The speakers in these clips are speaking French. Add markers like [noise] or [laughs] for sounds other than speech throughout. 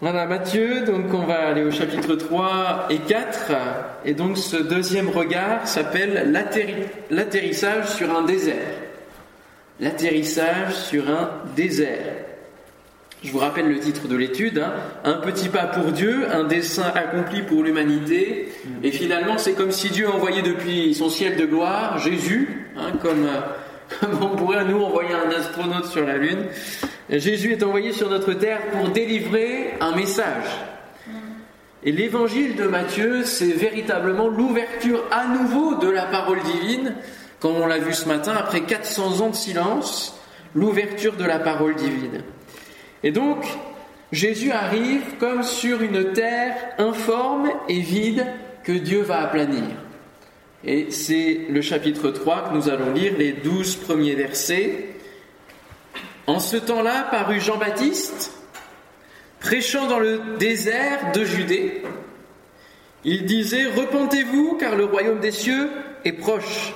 Voilà, Matthieu, donc on va aller au chapitre 3 et 4. Et donc ce deuxième regard s'appelle l'atterrissage sur un désert. L'atterrissage sur un désert. Je vous rappelle le titre de l'étude, hein. Un petit pas pour Dieu, un dessein accompli pour l'humanité. Et finalement, c'est comme si Dieu envoyait depuis son ciel de gloire Jésus, hein, comme, [laughs] comme on pourrait nous envoyer un astronaute sur la Lune. Jésus est envoyé sur notre terre pour délivrer un message. Et l'évangile de Matthieu, c'est véritablement l'ouverture à nouveau de la parole divine, comme on l'a vu ce matin, après 400 ans de silence, l'ouverture de la parole divine. Et donc, Jésus arrive comme sur une terre informe et vide que Dieu va aplanir. Et c'est le chapitre 3 que nous allons lire, les douze premiers versets. En ce temps-là parut Jean-Baptiste, prêchant dans le désert de Judée. Il disait, Repentez-vous, car le royaume des cieux est proche.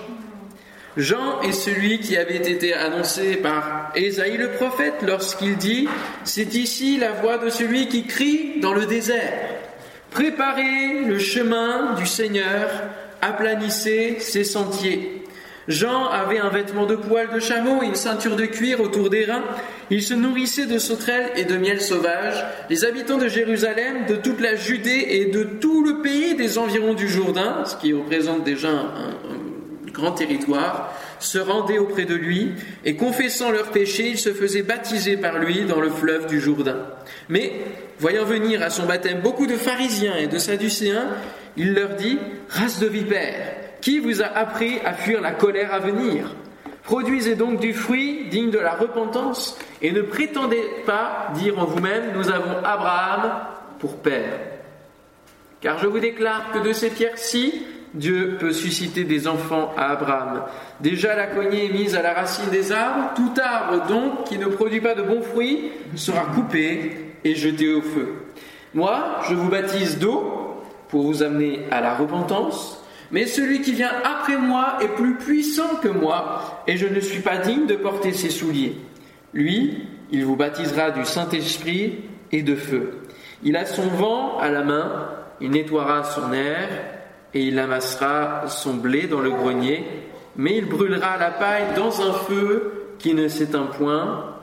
Jean est celui qui avait été annoncé par Ésaïe le prophète lorsqu'il dit, C'est ici la voix de celui qui crie dans le désert. Préparez le chemin du Seigneur, aplanissez ses sentiers. Jean avait un vêtement de poil de chameau et une ceinture de cuir autour des reins. Il se nourrissait de sauterelles et de miel sauvage. Les habitants de Jérusalem, de toute la Judée et de tout le pays des environs du Jourdain, ce qui représente déjà un, grand territoire, se rendaient auprès de lui et confessant leurs péchés, ils se faisaient baptiser par lui dans le fleuve du Jourdain. Mais, voyant venir à son baptême beaucoup de pharisiens et de sadducéens, il leur dit, race de vipères, qui vous a appris à fuir la colère à venir Produisez donc du fruit digne de la repentance et ne prétendez pas dire en vous-même Nous avons Abraham pour père. Car je vous déclare que de ces pierres-ci, Dieu peut susciter des enfants à Abraham. Déjà la cognée est mise à la racine des arbres. Tout arbre donc qui ne produit pas de bons fruits sera coupé et jeté au feu. Moi, je vous baptise d'eau pour vous amener à la repentance. Mais celui qui vient après moi est plus puissant que moi, et je ne suis pas digne de porter ses souliers. Lui, il vous baptisera du Saint-Esprit et de feu. Il a son vent à la main, il nettoiera son air, et il amassera son blé dans le grenier, mais il brûlera la paille dans un feu qui ne s'éteint point.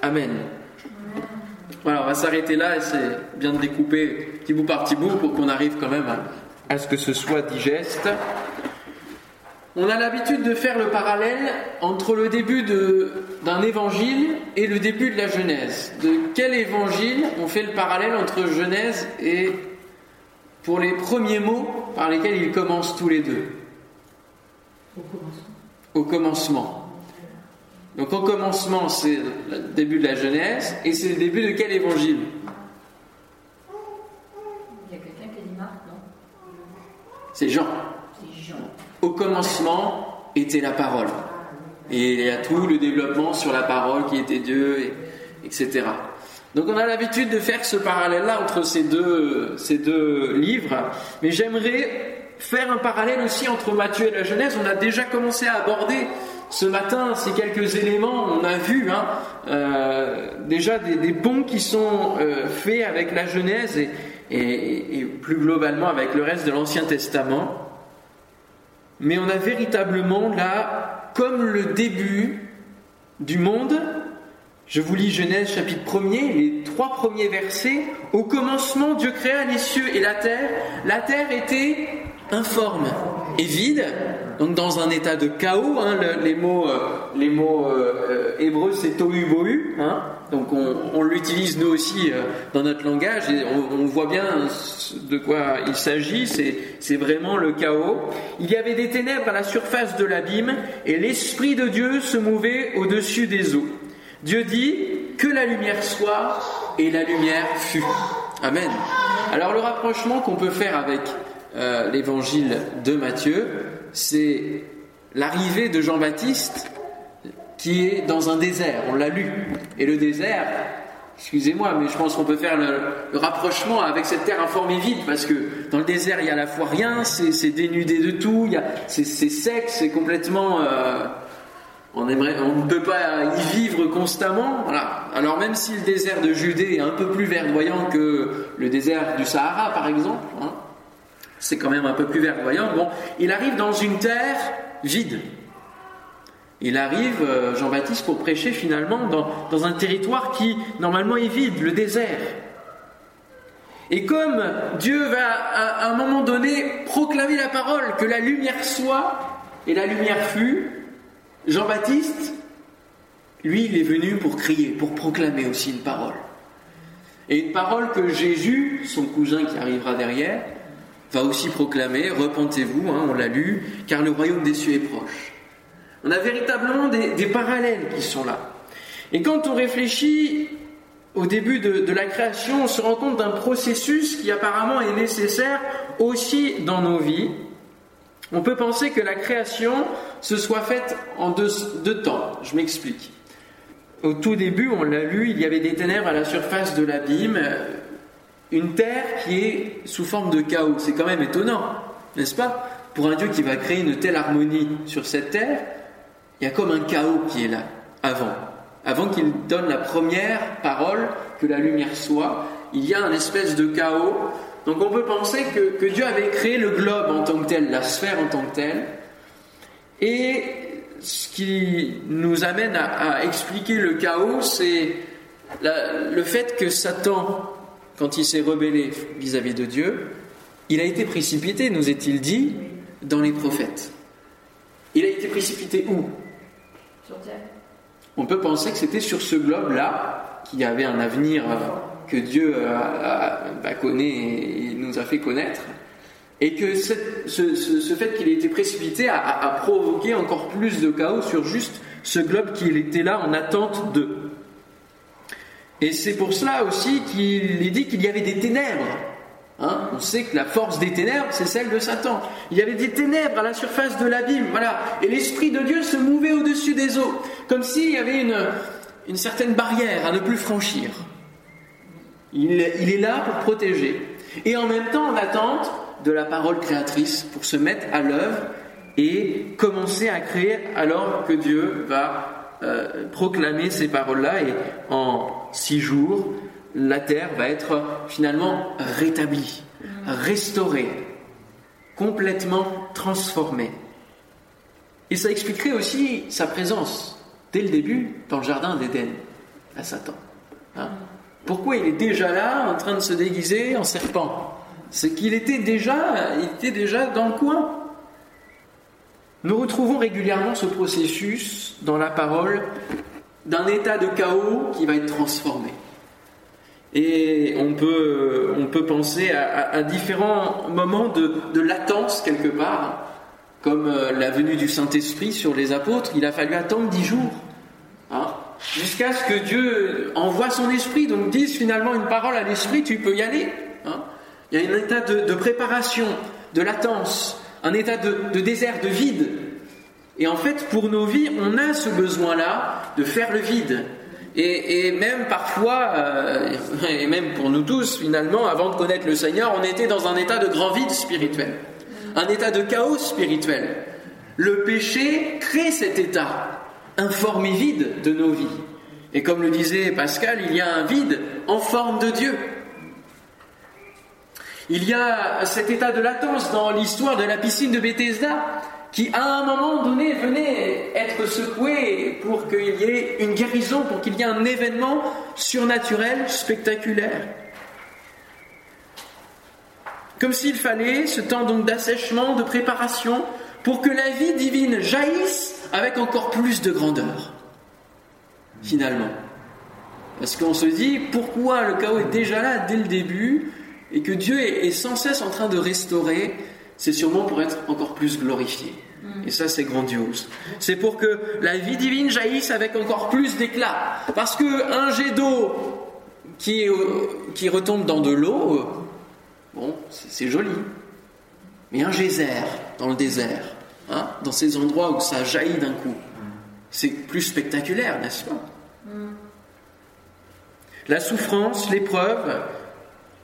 Amen. Voilà, on va s'arrêter là et c'est bien de découper petit bout par petit bout pour qu'on arrive quand même à, à ce que ce soit digeste. On a l'habitude de faire le parallèle entre le début d'un évangile et le début de la Genèse. De quel évangile on fait le parallèle entre Genèse et pour les premiers mots par lesquels ils commencent tous les deux? Au commencement. Au commencement. Donc au commencement, c'est le début de la Genèse et c'est le début de quel évangile? C'est Jean. Au commencement était la parole. Et il y a tout le développement sur la parole qui était Dieu, etc. Donc on a l'habitude de faire ce parallèle-là entre ces deux, ces deux livres. Mais j'aimerais faire un parallèle aussi entre Matthieu et la Genèse. On a déjà commencé à aborder ce matin ces quelques éléments. On a vu hein, euh, déjà des, des, ponts qui sont euh, faits avec la Genèse et, et, plus globalement avec le reste de l'Ancien Testament. Mais on a véritablement là, comme le début du monde, je vous lis Genèse chapitre 1er, les trois premiers versets. Au commencement, Dieu créa les cieux et la terre. La terre était informe et vide, donc dans un état de chaos. Hein, les mots, euh, euh, euh, hébreux, c'est tohu bohu. Hein, donc on, l'utilise nous aussi dans notre langage et on, voit bien de quoi il s'agit. C'est vraiment le chaos. Il y avait des ténèbres à la surface de l'abîme et l'Esprit de Dieu se mouvait au-dessus des eaux. Dieu dit que la lumière soit et la lumière fut. Amen. Alors le rapprochement qu'on peut faire avec euh, l'évangile de Matthieu, c'est l'arrivée de Jean-Baptiste qui est dans un désert, on l'a lu. Et le désert, excusez-moi, mais je pense qu'on peut faire le, rapprochement avec cette terre informée vide, parce que dans le désert, il y a à la fois rien, c'est dénudé de tout, c'est sec, c'est complètement... Euh, On, ne peut pas y vivre constamment. Alors même si le désert de Judée est un peu plus verdoyant que le désert du Sahara, par exemple, hein, c'est quand même un peu plus verdoyant. Bon, il arrive dans une terre vide. Il arrive, euh, Jean-Baptiste, pour prêcher finalement dans, dans un territoire qui normalement est vide, le désert. Et comme Dieu va à un moment donné proclamer la parole, que la lumière soit, et la lumière fut, Jean-Baptiste, lui, il est venu pour crier, pour proclamer aussi une parole. Et une parole que Jésus, son cousin qui arrivera derrière, va aussi proclamer, repentez-vous, hein, on l'a lu, car le royaume des cieux est proche. On a véritablement des, parallèles qui sont là. Et quand on réfléchit au début de, la création, on se rend compte d'un processus qui apparemment est nécessaire aussi dans nos vies. On peut penser que la création se soit faite en deux, deux temps. Je m'explique. Au tout début, on l'a lu, il y avait des ténèbres à la surface de l'abîme, une terre qui est sous forme de chaos. C'est quand même étonnant, n'est-ce pas? Pour un Dieu qui va créer une telle harmonie sur cette terre, il y a comme un chaos qui est là, avant. Avant qu'il donne la première parole, que la lumière soit, il y a un espèce de chaos. Donc on peut penser que, Dieu avait créé le globe en tant que tel, la sphère en tant que telle. Et ce qui nous amène à, expliquer le chaos, c'est le fait que Satan quand il s'est rebellé vis-à-vis de Dieu, il a été précipité, nous est-il dit, dans les prophètes. Il a été précipité où? Sur Terre. On peut penser que c'était sur ce globe-là, qu'il y avait un avenir euh, que Dieu a, connaît et nous a fait connaître, et que ce, fait qu'il ait été précipité a, a, provoqué encore plus de chaos sur juste ce globe qui était là en attente de. Et c'est pour cela aussi qu'il est dit qu'il y avait des ténèbres. Hein. On sait que la force des ténèbres, c'est celle de Satan. Il y avait des ténèbres à la surface de l'abîme, voilà. Et l'Esprit de Dieu se mouvait au-dessus des eaux, comme s'il y avait une, une certaine barrière à ne plus franchir. Il, il est là pour protéger. Et en même temps, en attente de la parole créatrice, pour se mettre à l'œuvre et commencer à créer alors que Dieu va euh, proclamer ces paroles-là et en six jours, la terre va être finalement rétablie, restaurée, complètement transformée. Et ça expliquerait aussi sa présence dès le début dans le jardin d'Éden à Satan. Hein. Pourquoi il est déjà là en train de se déguiser en serpent? C'est qu'il était déjà, il était déjà dans le coin. Nous retrouvons régulièrement ce processus dans la parole d'un état de chaos qui va être transformé. Et on peut, on peut penser à, différents moments de, latence quelque part, comme euh, la venue du Saint-Esprit sur les apôtres, il a fallu attendre dix jours, hein, jusqu'à ce que Dieu envoie son esprit, donc dise finalement une parole à l'esprit, tu peux y aller. Hein. Il y a un état de préparation, de latence, un état de, désert, de vide. Et en fait, pour nos vies, on a ce besoin-là de faire le vide. Et, même parfois, euh, et même pour nous tous, finalement, avant de connaître le Seigneur, on était dans un état de grand vide spirituel, un état de chaos spirituel. Le péché crée cet état informe et vide de nos vies. Et comme le disait Pascal, il y a un vide en forme de Dieu. Il y a cet état de latence dans l'histoire de la piscine de Bethesda qui, à un moment donné, venait être secoué pour qu'il y ait une guérison, pour qu'il y ait un événement surnaturel, spectaculaire. Comme s'il fallait ce temps donc d'assèchement, de préparation, pour que la vie divine jaillisse avec encore plus de grandeur, finalement. Parce qu'on se dit, pourquoi le chaos est déjà là dès le début et que Dieu est, sans cesse en train de restaurer, c'est sûrement pour être encore plus glorifié. Mm. Et ça, c'est grandiose. C'est pour que la vie divine jaillisse avec encore plus d'éclat. Parce que un jet d'eau qui, qui retombe dans de l'eau, euh, bon, c'est joli. Mais un geyser dans le désert, hein, dans ces endroits où ça jaillit d'un coup, c'est plus spectaculaire, n'est-ce pas? Mm. La souffrance, l'épreuve,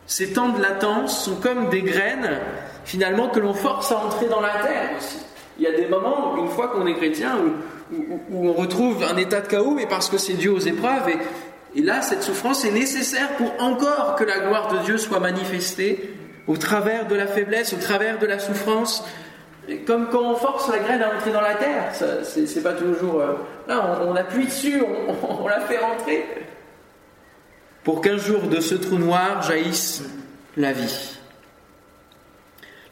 ces temps de latence sont comme des graines, finalement, que l'on force à entrer dans la terre aussi. Il y a des moments, une fois qu'on est chrétien, où, on retrouve un état de chaos, mais parce que c'est Dieu aux épreuves. Et, là, cette souffrance est nécessaire pour encore que la gloire de Dieu soit manifestée au travers de la faiblesse, au travers de la souffrance. Comme quand on force la graine à entrer dans la terre, c'est pas toujours. Euh, là, on, appuie dessus, on, [laughs] on la fait rentrer. Pour qu'un jour de ce trou noir jaillisse la vie.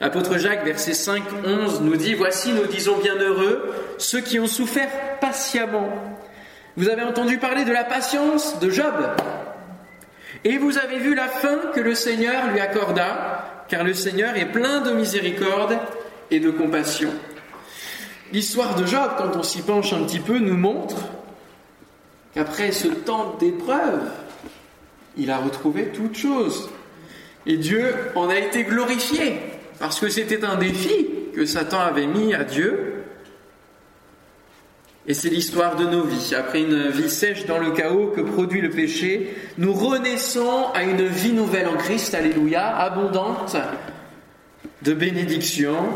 L'apôtre Jacques, verset 5, 11, nous dit Voici, nous disons bien heureux ceux qui ont souffert patiemment. Vous avez entendu parler de la patience de Job. Et vous avez vu la fin que le Seigneur lui accorda, car le Seigneur est plein de miséricorde et de compassion. L'histoire de Job, quand on s'y penche un petit peu, nous montre qu'après ce temps d'épreuve, il a retrouvé toute chose. Et Dieu en a été glorifié, parce que c'était un défi que Satan avait mis à Dieu. Et c'est l'histoire de nos vies. Après une vie sèche dans le chaos que produit le péché, nous renaissons à une vie nouvelle en Christ, alléluia, abondante de bénédictions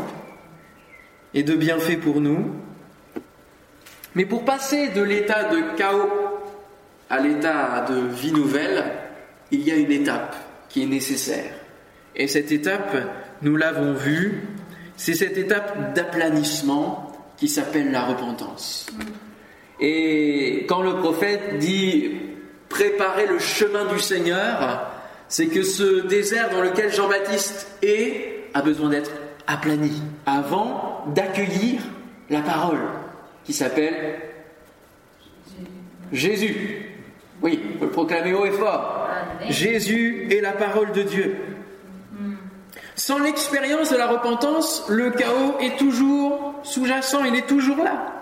et de bienfaits pour nous. Mais pour passer de l'état de chaos à l'état de vie nouvelle, il y a une étape qui est nécessaire. Et cette étape, nous l'avons vu, c'est cette étape d'aplanissement qui s'appelle la repentance. Et quand le prophète dit préparer le chemin du Seigneur, c'est que ce désert dans lequel Jean-Baptiste est a besoin d'être aplani avant d'accueillir la parole qui s'appelle Jésus. Oui, il faut le proclamer haut et fort. Jésus est la parole de Dieu. Sans l'expérience de la repentance, le chaos est toujours sous-jacent, il est toujours là.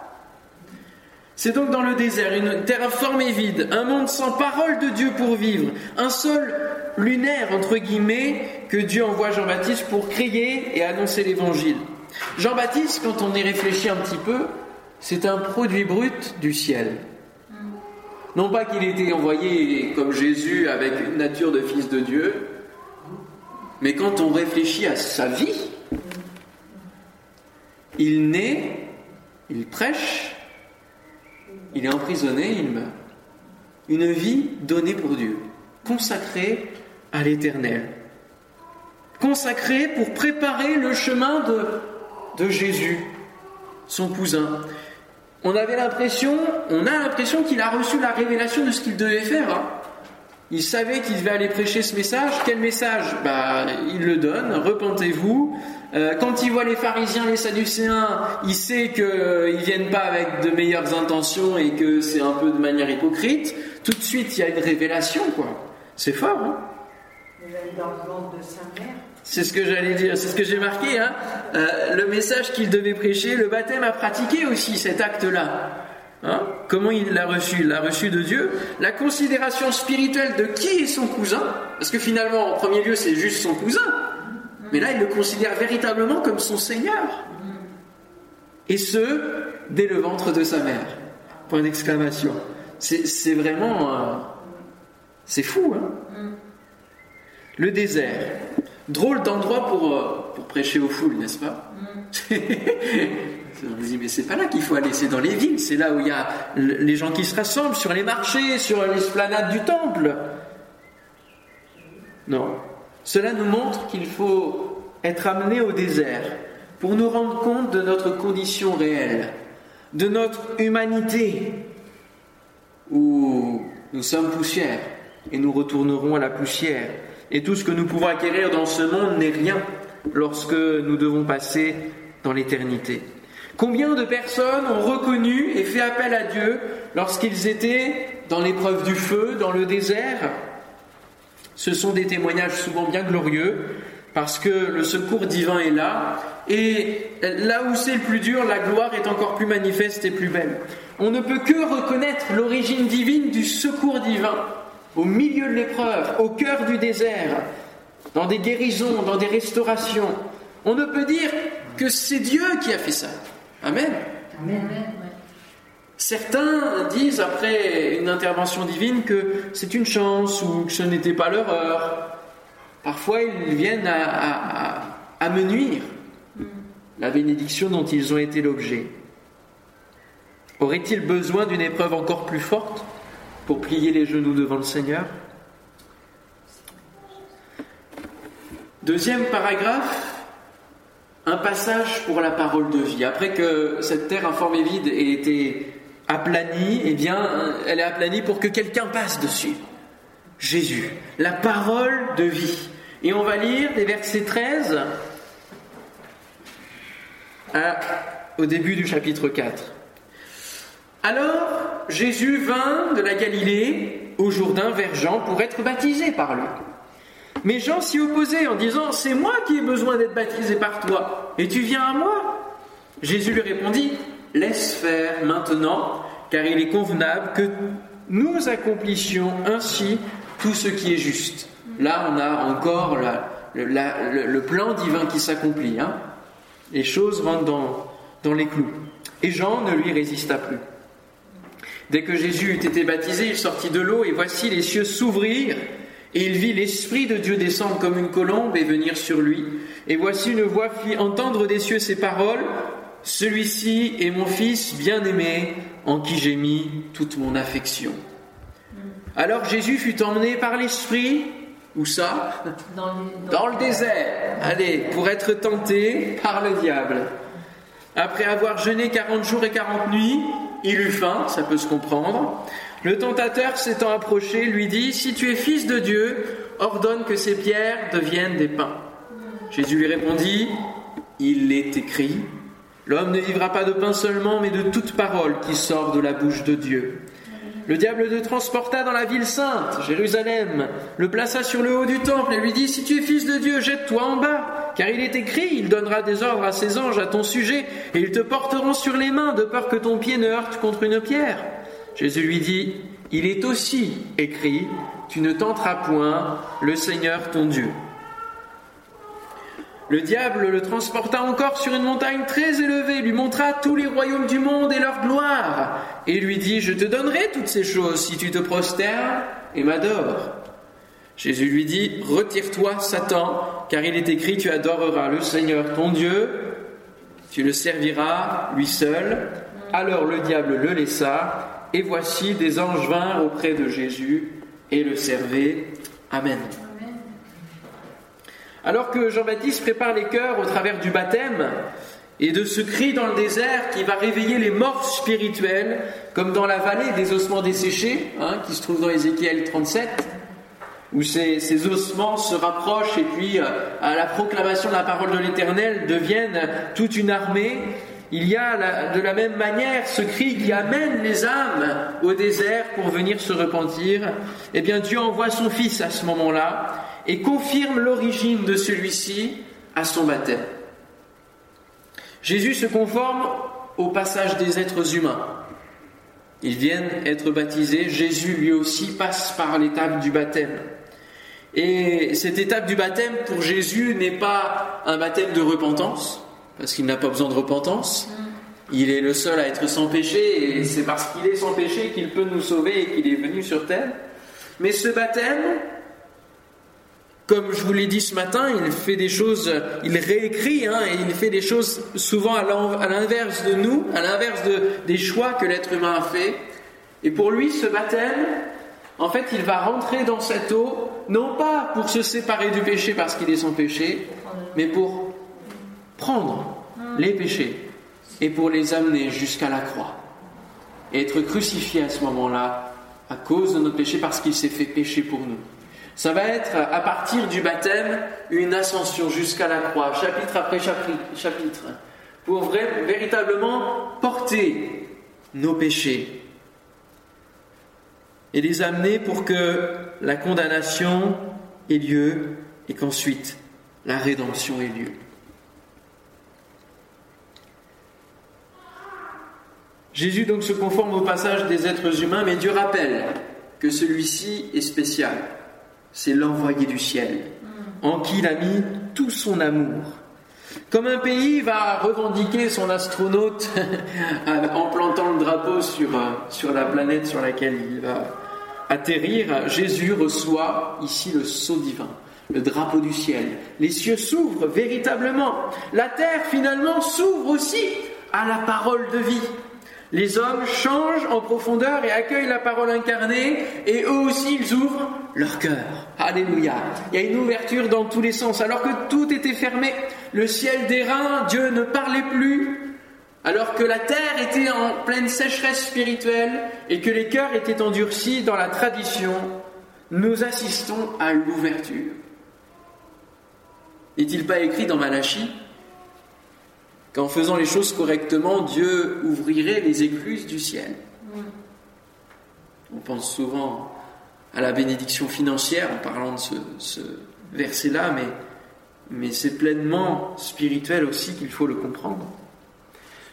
C'est donc dans le désert, une terre informe et vide, un monde sans parole de Dieu pour vivre, un seul lunaire, entre guillemets, que Dieu envoie Jean-Baptiste pour crier et annoncer l'évangile. Jean-Baptiste, quand on y réfléchit un petit peu, c'est un produit brut du ciel. Non pas qu'il ait été envoyé comme Jésus avec une nature de fils de Dieu, mais quand on réfléchit à sa vie, il naît, il prêche, il est emprisonné, il meurt. Une vie donnée pour Dieu, consacrée à l'éternel. Consacrée pour préparer le chemin de, de Jésus, son cousin. On avait l'impression, on a l'impression qu'il a reçu la révélation de ce qu'il devait faire. Hein. Il savait qu'il devait aller prêcher ce message. Quel message? Bah, Il le donne, repentez-vous. Euh, quand il voit les pharisiens, les sadducéens, il sait qu'ils ne viennent pas avec de meilleures intentions et que c'est un peu de manière hypocrite. Tout de suite, il y a une révélation, quoi. C'est fort, hein c'est ce que j'allais dire, c'est ce que j'ai marqué. Hein. Euh, le message qu'il devait prêcher, le baptême a pratiqué aussi cet acte-là. Hein? Comment il l'a reçu? Il l'a reçu de Dieu. La considération spirituelle de qui est son cousin, parce que finalement, en premier lieu, c'est juste son cousin. Mais là, il le considère véritablement comme son Seigneur. Et ce, dès le ventre de sa mère. Point d'exclamation. C'est vraiment... Euh, c'est fou, hein Le désert. Drôle d'endroit pour, euh, pour prêcher aux foules, n'est-ce pas [laughs] On dit, mais c'est pas là qu'il faut aller, c'est dans les villes, c'est là où il y a les gens qui se rassemblent, sur les marchés, sur l'esplanade du temple. Non. Cela nous montre qu'il faut être amené au désert pour nous rendre compte de notre condition réelle, de notre humanité, où nous sommes poussière et nous retournerons à la poussière. Et tout ce que nous pouvons acquérir dans ce monde n'est rien lorsque nous devons passer dans l'éternité. Combien de personnes ont reconnu et fait appel à Dieu lorsqu'ils étaient dans l'épreuve du feu, dans le désert? Ce sont des témoignages souvent bien glorieux parce que le secours divin est là et là où c'est le plus dur, la gloire est encore plus manifeste et plus belle. On ne peut que reconnaître l'origine divine du secours divin au milieu de l'épreuve, au cœur du désert, dans des guérisons, dans des restaurations. On ne peut dire que c'est Dieu qui a fait ça. Amen. Certains disent après une intervention divine que c'est une chance ou que ce n'était pas leur heure. Parfois ils viennent à, me nuire. la bénédiction dont ils ont été l'objet. Aurait-il besoin d'une épreuve encore plus forte? Pour plier les genoux devant le Seigneur Deuxième paragraphe, un passage pour la parole de vie. Après que cette terre informée vide ait été aplanie, eh bien, elle est aplanie pour que quelqu'un passe dessus. Jésus, la parole de vie. Et on va lire des versets 13 au début du chapitre 4. Alors Jésus vint de la Galilée au Jourdain vers Jean pour être baptisé par lui. Mais Jean s'y opposait en disant C'est moi qui ai besoin d'être baptisé par toi, et tu viens à moi Jésus lui répondit Laisse faire maintenant, car il est convenable que nous accomplissions ainsi tout ce qui est juste. Là, on a encore le, plan divin qui s'accomplit. Hein. les choses rentrent dans, dans les clous. Et Jean ne lui résista plus. Dès que Jésus eut été baptisé, il sortit de l'eau, et voici les cieux s'ouvrirent, et il vit l'Esprit de Dieu descendre comme une colombe et venir sur lui. Et voici une voix fit entendre des cieux ces paroles, Celui-ci est mon Fils bien-aimé, en qui j'ai mis toute mon affection. Alors Jésus fut emmené par l'Esprit, où ça? Dans, le désert. Allez, pour être tenté par le diable. Après avoir jeûné 40 jours et 40 nuits, il eut faim, ça peut se comprendre. Le tentateur s'étant approché, lui dit, Si tu es fils de Dieu, ordonne que ces pierres deviennent des pains. Jésus lui répondit, Il est écrit, L'homme ne vivra pas de pain seulement, mais de toute parole qui sort de la bouche de Dieu. Le diable le transporta dans la ville sainte, Jérusalem, le plaça sur le haut du temple et lui dit, Si tu es fils de Dieu, jette-toi en bas, car il est écrit, il donnera des ordres à ses anges à ton sujet, et ils te porteront sur les mains, de peur que ton pied ne heurte contre une pierre. Jésus lui dit, Il est aussi écrit, Tu ne tenteras point le Seigneur ton Dieu. Le diable le transporta encore sur une montagne très élevée, lui montra tous les royaumes du monde et leur gloire, et lui dit, Je te donnerai toutes ces choses si tu te prosternes et m'adores. Jésus lui dit, Retire-toi, Satan, car il est écrit, Tu adoreras le Seigneur ton Dieu, tu le serviras lui seul. Alors le diable le laissa, et voici des anges vinrent auprès de Jésus et le servaient. Amen. Alors que Jean-Baptiste prépare les cœurs au travers du baptême et de ce cri dans le désert qui va réveiller les morts spirituels, comme dans la vallée des ossements desséchés, hein, qui se trouve dans Ézéchiel 37, où ces, ossements se rapprochent et puis euh, à la proclamation de la parole de l'Éternel deviennent toute une armée. Il y a de la même manière ce cri qui amène les âmes au désert pour venir se repentir. Eh bien Dieu envoie son Fils à ce moment-là et confirme l'origine de celui-ci à son baptême. Jésus se conforme au passage des êtres humains. Ils viennent être baptisés, Jésus lui aussi passe par l'étape du baptême. Et cette étape du baptême pour Jésus n'est pas un baptême de repentance, parce qu'il n'a pas besoin de repentance. Il est le seul à être sans péché, et c'est parce qu'il est sans péché qu'il peut nous sauver et qu'il est venu sur terre. Mais ce baptême, comme je vous l'ai dit ce matin, il fait des choses, il réécrit, hein, et il fait des choses souvent à l'inverse de nous, à l'inverse des choix que l'être humain a fait. Et pour lui, ce baptême, en fait, il va rentrer dans cette eau, non pas pour se séparer du péché parce qu'il est sans péché, mais pour prendre les péchés et pour les amener jusqu'à la croix. Et être crucifié à ce moment-là à cause de notre péché parce qu'il s'est fait pécher pour nous. Ça va être à partir du baptême une ascension jusqu'à la croix, chapitre après chapitre, pour véritablement porter nos péchés et les amener pour que la condamnation ait lieu et qu'ensuite la rédemption ait lieu. Jésus donc se conforme au passage des êtres humains, mais Dieu rappelle que celui-ci est spécial c'est l'envoyé du ciel, en qui il a mis tout son amour. Comme un pays va revendiquer son astronaute [laughs] en plantant le drapeau sur, euh, sur la planète sur laquelle il va atterrir, Jésus reçoit ici le sceau divin, le drapeau du ciel. Les cieux s'ouvrent véritablement. La terre finalement s'ouvre aussi à la parole de vie. Les hommes changent en profondeur et accueillent la parole incarnée et eux aussi ils ouvrent leur cœur. Alléluia. Il y a une ouverture dans tous les sens. Alors que tout était fermé, le ciel d'airain, Dieu ne parlait plus, alors que la terre était en pleine sécheresse spirituelle et que les cœurs étaient endurcis dans la tradition, nous assistons à l'ouverture. N'est-il pas écrit dans Malachie qu'en faisant les choses correctement, Dieu ouvrirait les écluses du ciel On pense souvent à la bénédiction financière en parlant de ce, verset-là, mais, c'est pleinement spirituel aussi qu'il faut le comprendre.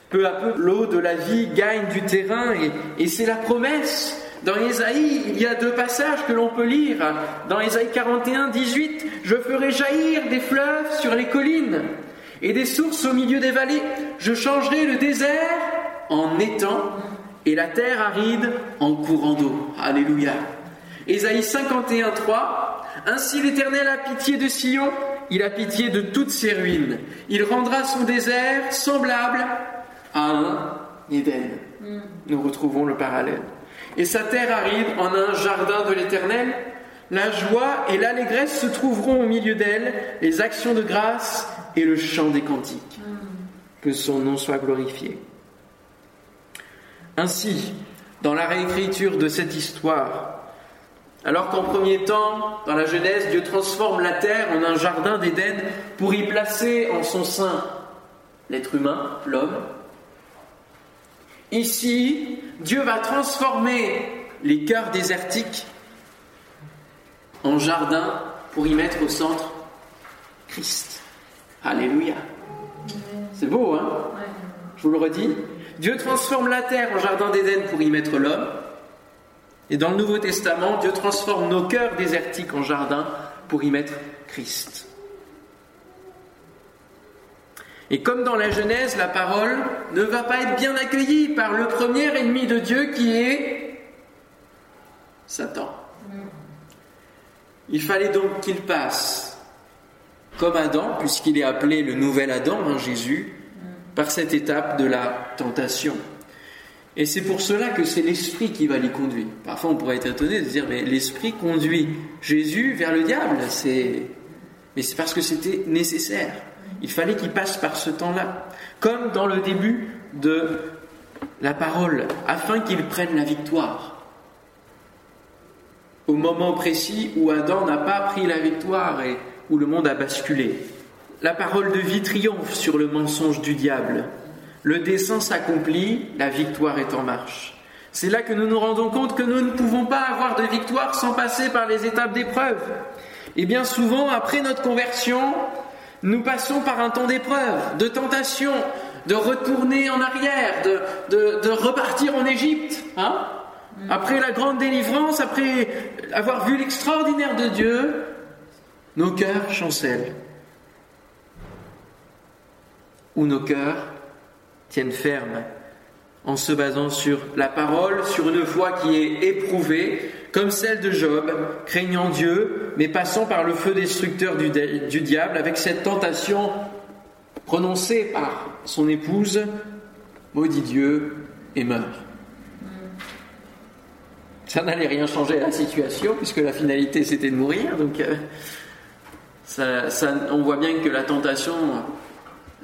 Peu à peu, l'eau de la vie gagne du terrain et, et c'est la promesse dans Ésaïe, il y a deux passages que l'on peut lire. Dans Ésaïe 41, 18, Je ferai jaillir des fleuves sur les collines et des sources au milieu des vallées. Je changerai le désert en étang et la terre aride en courant d'eau. Alléluia. Ésaïe 51, 3, Ainsi l'Éternel a pitié de Sion, il a pitié de toutes ses ruines. Il rendra son désert semblable à un Éden. Mm. Nous retrouvons le parallèle et sa terre arrive en un jardin de l'Éternel. La joie et l'allégresse se trouveront au milieu d'elle, les actions de grâce et le chant des cantiques. Que son nom soit glorifié. Ainsi, dans la réécriture de cette histoire, alors qu'en premier temps, dans la Genèse, Dieu transforme la terre en un jardin d'Éden pour y placer en son sein l'être humain, l'homme, Ici, Dieu va transformer les cœurs désertiques en jardin pour y mettre au centre Christ. Alléluia. C'est beau, hein? Je vous le redis. Dieu transforme la terre en jardin d'Éden pour y mettre l'homme. Et dans le Nouveau Testament, Dieu transforme nos cœurs désertiques en jardin pour y mettre Christ. Et comme dans la Genèse, la parole ne va pas être bien accueillie par le premier ennemi de Dieu qui est Satan. Il fallait donc qu'il passe, comme Adam, puisqu'il est appelé le nouvel Adam, hein, Jésus, par cette étape de la tentation. Et c'est pour cela que c'est l'esprit qui va l'y conduire. Parfois on pourrait être étonné de dire, mais l'esprit conduit Jésus vers le diable. Mais c'est parce que c'était nécessaire. Il fallait qu'il passe par ce temps-là, comme dans le début de la parole, afin qu'il prenne la victoire. Au moment précis où Adam n'a pas pris la victoire et où le monde a basculé. La parole de vie triomphe sur le mensonge du diable. Le dessein s'accomplit, la victoire est en marche. C'est là que nous nous rendons compte que nous ne pouvons pas avoir de victoire sans passer par les étapes d'épreuve. Et bien souvent, après notre conversion, nous passons par un temps d'épreuve, de tentation, de retourner en arrière, de, repartir en Égypte. Hein après la grande délivrance, après avoir vu l'extraordinaire de Dieu, nos cœurs chancellent. Ou nos cœurs tiennent ferme en se basant sur la parole, sur une foi qui est éprouvée, comme celle de Job, craignant Dieu, mais passant par le feu destructeur du, du diable, avec cette tentation prononcée par son épouse, maudit Dieu et meurt. Ça n'allait rien changer à la situation, puisque la finalité c'était de mourir, donc euh, on voit bien que la tentation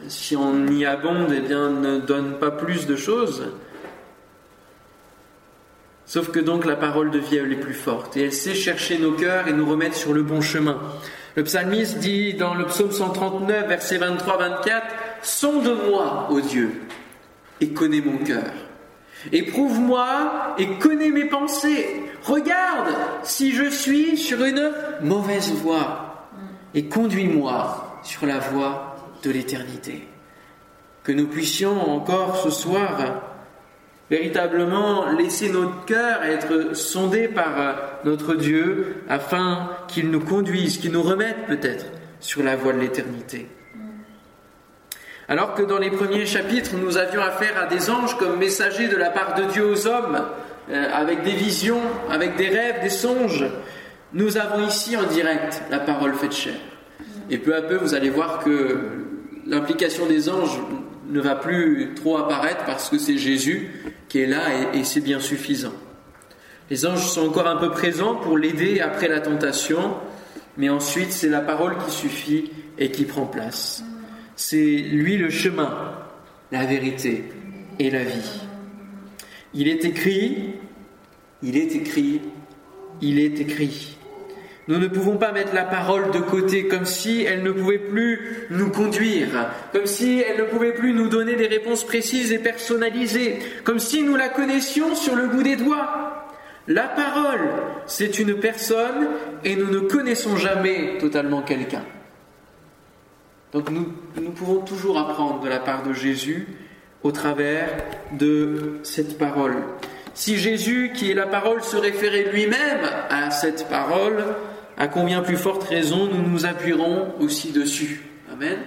si on y abonde, eh bien, ne donne pas plus de choses. Sauf que donc la parole de vie, elle est plus forte et elle sait chercher nos cœurs et nous remettre sur le bon chemin. Le psalmiste dit dans le psaume 139, verset 23-24, Sonde-moi, ô Dieu, et connais mon cœur. Éprouve-moi et connais mes pensées. Regarde si je suis sur une mauvaise voie et conduis-moi sur la voie de l'éternité. Que nous puissions encore ce soir véritablement laisser notre cœur être sondé par notre Dieu afin qu'il nous conduise, qu'il nous remette peut-être sur la voie de l'éternité. Alors que dans les premiers chapitres, nous avions affaire à des anges comme messagers de la part de Dieu aux hommes, euh, avec des visions, avec des rêves, des songes, nous avons ici en direct la parole faite chair. Et peu à peu, vous allez voir que l'implication des anges ne va plus trop apparaître parce que c'est Jésus qui est là et, c'est bien suffisant. Les anges sont encore un peu présents pour l'aider après la tentation, mais ensuite c'est la parole qui suffit et qui prend place. C'est lui le chemin, la vérité et la vie. Il est écrit, il est écrit, il est écrit. Nous ne pouvons pas mettre la parole de côté comme si elle ne pouvait plus nous conduire, comme si elle ne pouvait plus nous donner des réponses précises et personnalisées, comme si nous la connaissions sur le bout des doigts. La parole, c'est une personne et nous ne connaissons jamais totalement quelqu'un. Donc nous, nous pouvons toujours apprendre de la part de Jésus au travers de cette parole. Si Jésus, qui est la parole, se référait lui-même à cette parole, à combien plus forte raison nous nous appuierons aussi dessus. Amen.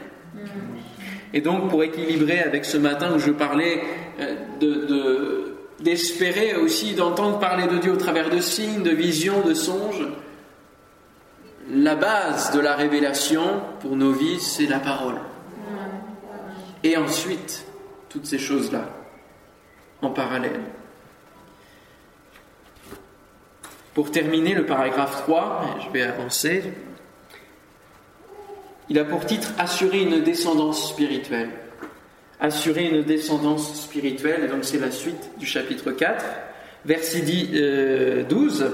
Et donc, pour équilibrer avec ce matin où je parlais euh, d'espérer aussi d'entendre parler de Dieu au travers de signes, de visions, de songes, la base de la révélation pour nos vies, c'est la parole. Et ensuite, toutes ces choses-là, en parallèle. Pour terminer le paragraphe 3, je vais avancer, il a pour titre Assurer une descendance spirituelle. Assurer une descendance spirituelle, et donc c'est la suite du chapitre 4, verset 12. Euh,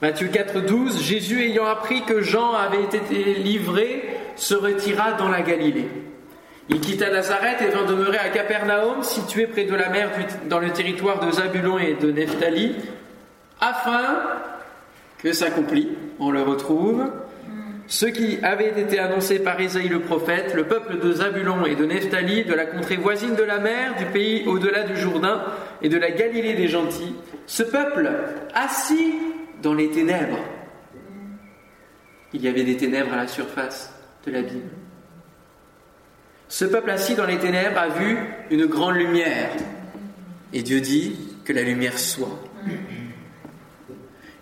Matthieu 4, 12, Jésus ayant appris que Jean avait été livré, se retira dans la Galilée. Il quitta Nazareth et vint demeurer à Capernaum, situé près de la mer dans le territoire de Zabulon et de Nephtali, afin que s'accomplit, on le retrouve, ce qui avait été annoncé par Isaïe le prophète, le peuple de Zabulon et de Nephtali, de la contrée voisine de la mer, du pays au-delà du Jourdain et de la Galilée des gentils, ce peuple assis dans les ténèbres. Il y avait des ténèbres à la surface de la Bible. Ce peuple assis dans les ténèbres a vu une grande lumière. Et Dieu dit que la lumière soit.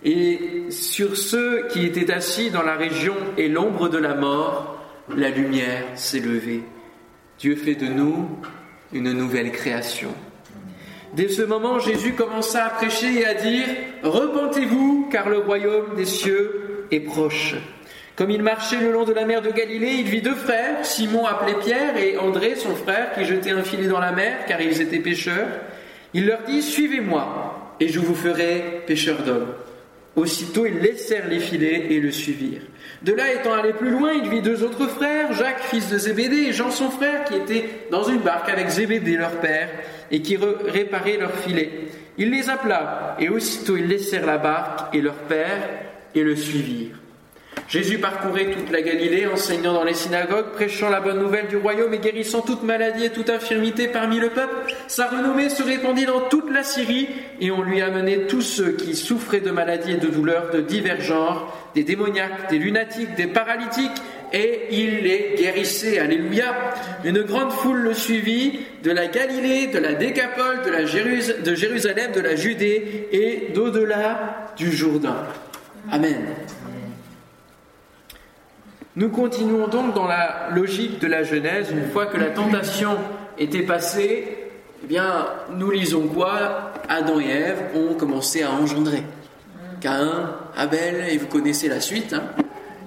Et sur ceux qui étaient assis dans la région et l'ombre de la mort, la lumière s'est levée. Dieu fait de nous une nouvelle création. Dès ce moment, Jésus commença à prêcher et à dire, Repentez-vous, car le royaume des cieux est proche. Comme il marchait le long de la mer de Galilée, il vit deux frères, Simon appelé Pierre et André, son frère, qui jetaient un filet dans la mer, car ils étaient pêcheurs. Il leur dit, Suivez-moi, et je vous ferai pêcheurs d'hommes. Aussitôt ils laissèrent les filets et le suivirent. De là étant allé plus loin, il vit deux autres frères, Jacques fils de Zébédée et Jean son frère, qui étaient dans une barque avec Zébédée leur père, et qui réparaient leurs filets. Il les appela, et aussitôt ils laissèrent la barque et leur père, et le suivirent. Jésus parcourait toute la Galilée, enseignant dans les synagogues, prêchant la bonne nouvelle du royaume et guérissant toute maladie et toute infirmité parmi le peuple. Sa renommée se répandit dans toute la Syrie et on lui amenait tous ceux qui souffraient de maladies et de douleurs de divers genres, des démoniaques, des lunatiques, des paralytiques, et il les guérissait. Alléluia. Une grande foule le suivit de la Galilée, de la Décapole, de, la de Jérusalem, de la Judée et d'au-delà du Jourdain. Amen. Nous continuons donc dans la logique de la Genèse. Une fois que la tentation était passée, eh bien, nous lisons quoi? Adam et Ève ont commencé à engendrer. Caïn, Abel, et vous connaissez la suite. Hein.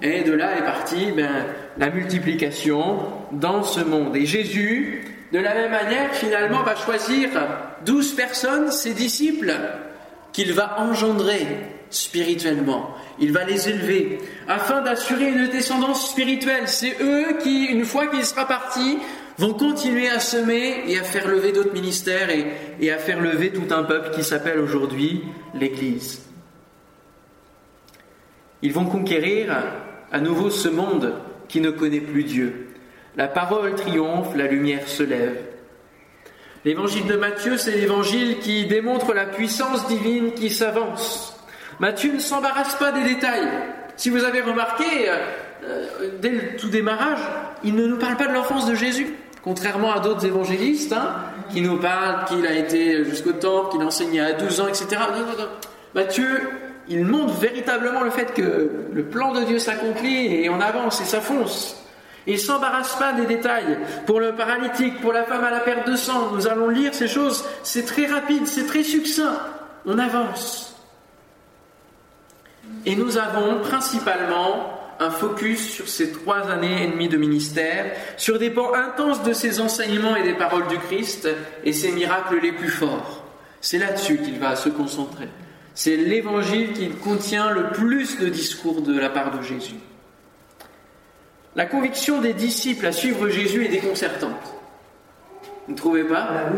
et de là est partie ben, la multiplication dans ce monde. Et Jésus, de la même manière, finalement, va choisir douze personnes, ses disciples, qu'il va engendrer spirituellement. Il va les élever afin d'assurer une descendance spirituelle. C'est eux qui, une fois qu'il sera parti, vont continuer à semer et à faire lever d'autres ministères et, et, à faire lever tout un peuple qui s'appelle aujourd'hui l'Église. Ils vont conquérir à nouveau ce monde qui ne connaît plus Dieu. La parole triomphe, la lumière se lève. L'évangile de Matthieu, c'est l'évangile qui démontre la puissance divine qui s'avance. Matthieu ne s'embarrasse pas des détails. Si vous avez remarqué, euh, euh, dès le tout démarrage, il ne nous parle pas de l'enfance de Jésus, contrairement à d'autres évangélistes hein, qui nous parlent qu'il a été jusqu'au temple, qu'il enseignait à 12 ans, etc. Matthieu, il montre véritablement le fait que le plan de Dieu s'accomplit et on avance et ça fonce. Il ne s'embarrasse pas des détails. Pour le paralytique, pour la femme à la perte de sang, nous allons lire ces choses. C'est très rapide, c'est très succinct. On avance. Et nous avons principalement un focus sur ces trois années et demie de ministère, sur des pans intenses de ses enseignements et des paroles du Christ et ses miracles les plus forts. C'est là-dessus qu'il va se concentrer. C'est l'évangile qui contient le plus de discours de la part de Jésus. La conviction des disciples à suivre Jésus est déconcertante. Vous ne trouvez pas? Ah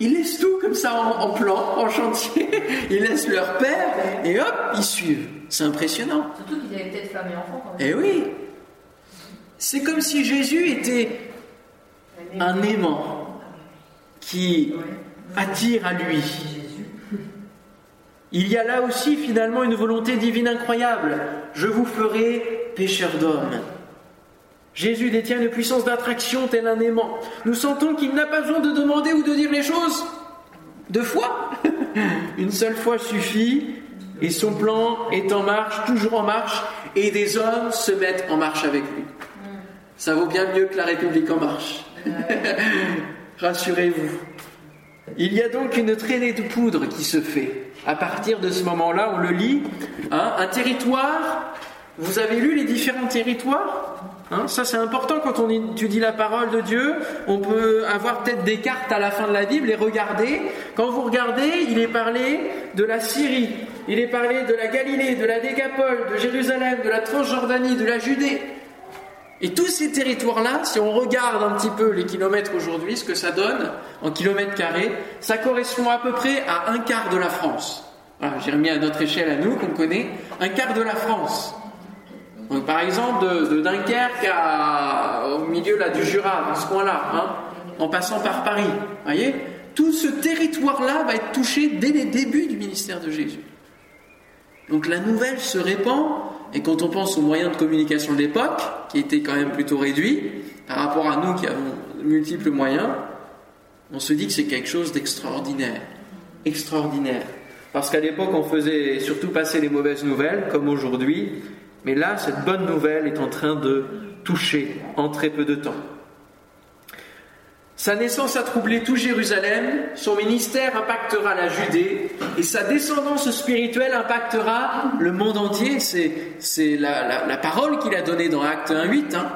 Ils laissent tout comme ça en, plan, en chantier. [laughs] Ils laissent leur père et hop, ils suivent. C'est impressionnant. Surtout qu'ils avaient peut-être femme et enfant. Quand Eh oui. C'est comme si Jésus était un aimant qui attire à lui. Il y a là aussi finalement une volonté divine incroyable. Je vous ferai pécheur d'hommes. Jésus détient une puissance d'attraction tel un aimant. Nous sentons qu'il n'a pas besoin de demander ou de dire les choses deux fois. [laughs] Une seule fois suffit et son plan est en marche, toujours en marche, et des hommes se mettent en marche avec lui. Ça vaut bien mieux que la République en marche. [laughs] Rassurez-vous. Il y a donc une traînée de poudre qui se fait. À partir de ce moment-là, on le lit. hein, un territoire, vous avez lu les différents territoires? Hein, ça c'est important quand on étudie la parole de Dieu. On peut avoir peut-être des cartes à la fin de la Bible et regarder. Quand vous regardez, il est parlé de la Syrie, il est parlé de la Galilée, de la Décapole, de Jérusalem, de la Transjordanie, de la Judée. Et tous ces territoires-là, si on regarde un petit peu les kilomètres aujourd'hui, ce que ça donne en kilomètres carrés, ça correspond à peu près à un quart de la France. J'ai remis à notre échelle à nous, qu'on connaît, un quart de la France. Donc, par exemple, de, Dunkerque à, au milieu là, du Jura, dans ce coin-là, hein, en passant par Paris. voyez? Tout ce territoire-là va être touché dès les débuts du ministère de Jésus. Donc la nouvelle se répand, et quand on pense aux moyens de communication de l'époque, qui étaient quand même plutôt réduits, par rapport à nous qui avons de multiples moyens, on se dit que c'est quelque chose d'extraordinaire. Extraordinaire. Parce qu'à l'époque, on faisait surtout passer les mauvaises nouvelles, comme aujourd'hui, mais là, cette bonne nouvelle est en train de toucher en très peu de temps. Sa naissance a troublé tout Jérusalem, son ministère impactera la Judée et sa descendance spirituelle impactera le monde entier. C'est, la- la parole qu'il a donnée dans Acte 1.8. Hein.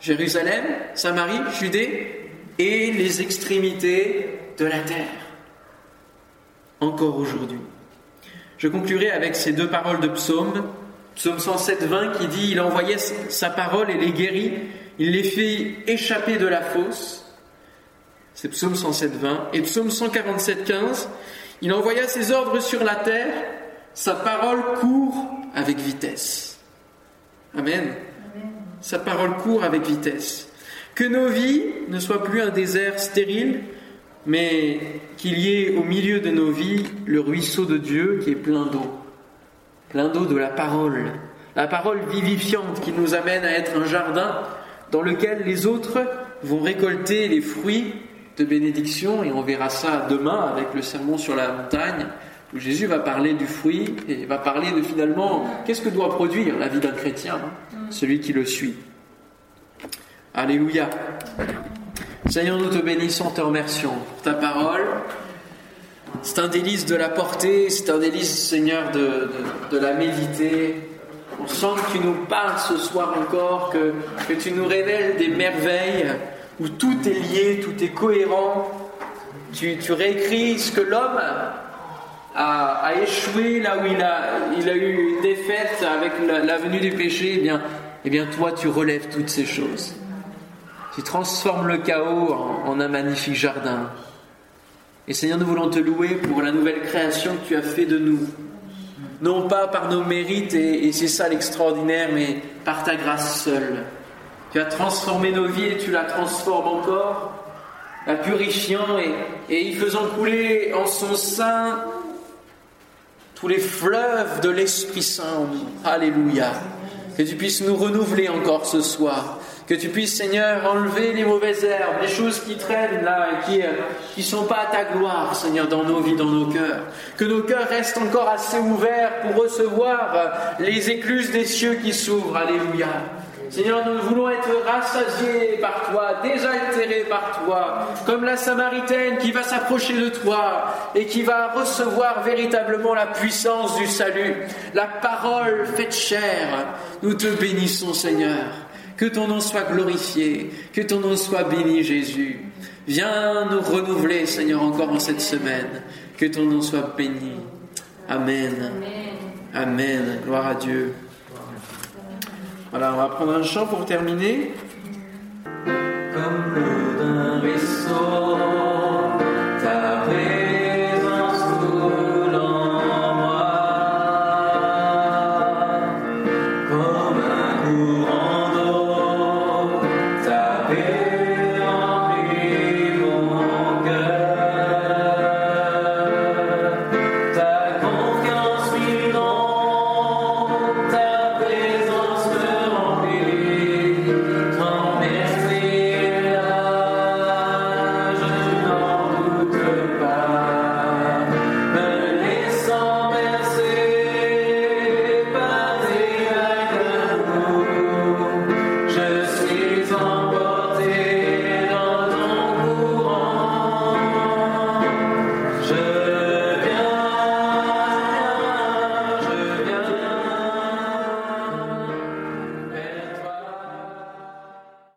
Jérusalem, Samarie, Judée et les extrémités de la terre. Encore aujourd'hui. Je conclurai avec ces deux paroles de psaume. Psaume 107, 20 qui dit Il envoyait sa parole et les guérit, il les fait échapper de la fosse. C'est psaume 107, 20. Et psaume 147, 15 Il envoya ses ordres sur la terre, sa parole court avec vitesse. Amen. Sa parole court avec vitesse. Que nos vies ne soient plus un désert stérile, mais qu'il y ait au milieu de nos vies le ruisseau de Dieu qui est plein d'eau d'eau de la parole, la parole vivifiante qui nous amène à être un jardin dans lequel les autres vont récolter les fruits de bénédiction, et on verra ça demain avec le sermon sur la montagne, où Jésus va parler du fruit et va parler de finalement qu'est-ce que doit produire la vie d'un chrétien, hein, celui qui le suit. Alléluia. Seigneur, nous te bénissons, te remercions pour ta parole. C'est un délice de la porter, c'est un délice, Seigneur, de, de- la méditer. On sent que tu nous parles ce soir encore, que, que tu nous révèles des merveilles où tout est lié, tout est cohérent. Tu, tu réécris ce que l'homme a, a échoué là où il a, il a eu une défaite avec la, venue du péché. Eh bien, eh bien, toi, tu relèves toutes ces choses. Tu transformes le chaos en un magnifique jardin. Et Seigneur, nous voulons te louer pour la nouvelle création que tu as fait de nous. Non pas par nos mérites, et, c'est ça l'extraordinaire, mais par ta grâce seule. Tu as transformé nos vies et tu la transformes encore, la purifiant et, et y faisant couler en son sein tous les fleuves de l'Esprit Saint. Alléluia. Que tu puisses nous renouveler encore ce soir. Que tu puisses, Seigneur, enlever les mauvaises herbes, les choses qui traînent là et qui ne sont pas à ta gloire, Seigneur, dans nos vies, dans nos cœurs. Que nos cœurs restent encore assez ouverts pour recevoir les écluses des cieux qui s'ouvrent. Alléluia. Seigneur, nous voulons être rassasiés par toi, désaltérés par toi, comme la Samaritaine qui va s'approcher de toi et qui va recevoir véritablement la puissance du salut, la parole faite chair. Nous te bénissons, Seigneur. Que ton nom soit glorifié, que ton nom soit béni, Jésus. Viens nous renouveler, Seigneur, encore en cette semaine. Que ton nom soit béni. Amen. Amen. Gloire à Dieu. Voilà, on va prendre un chant pour terminer. Comme l'eau d'un ruisseau.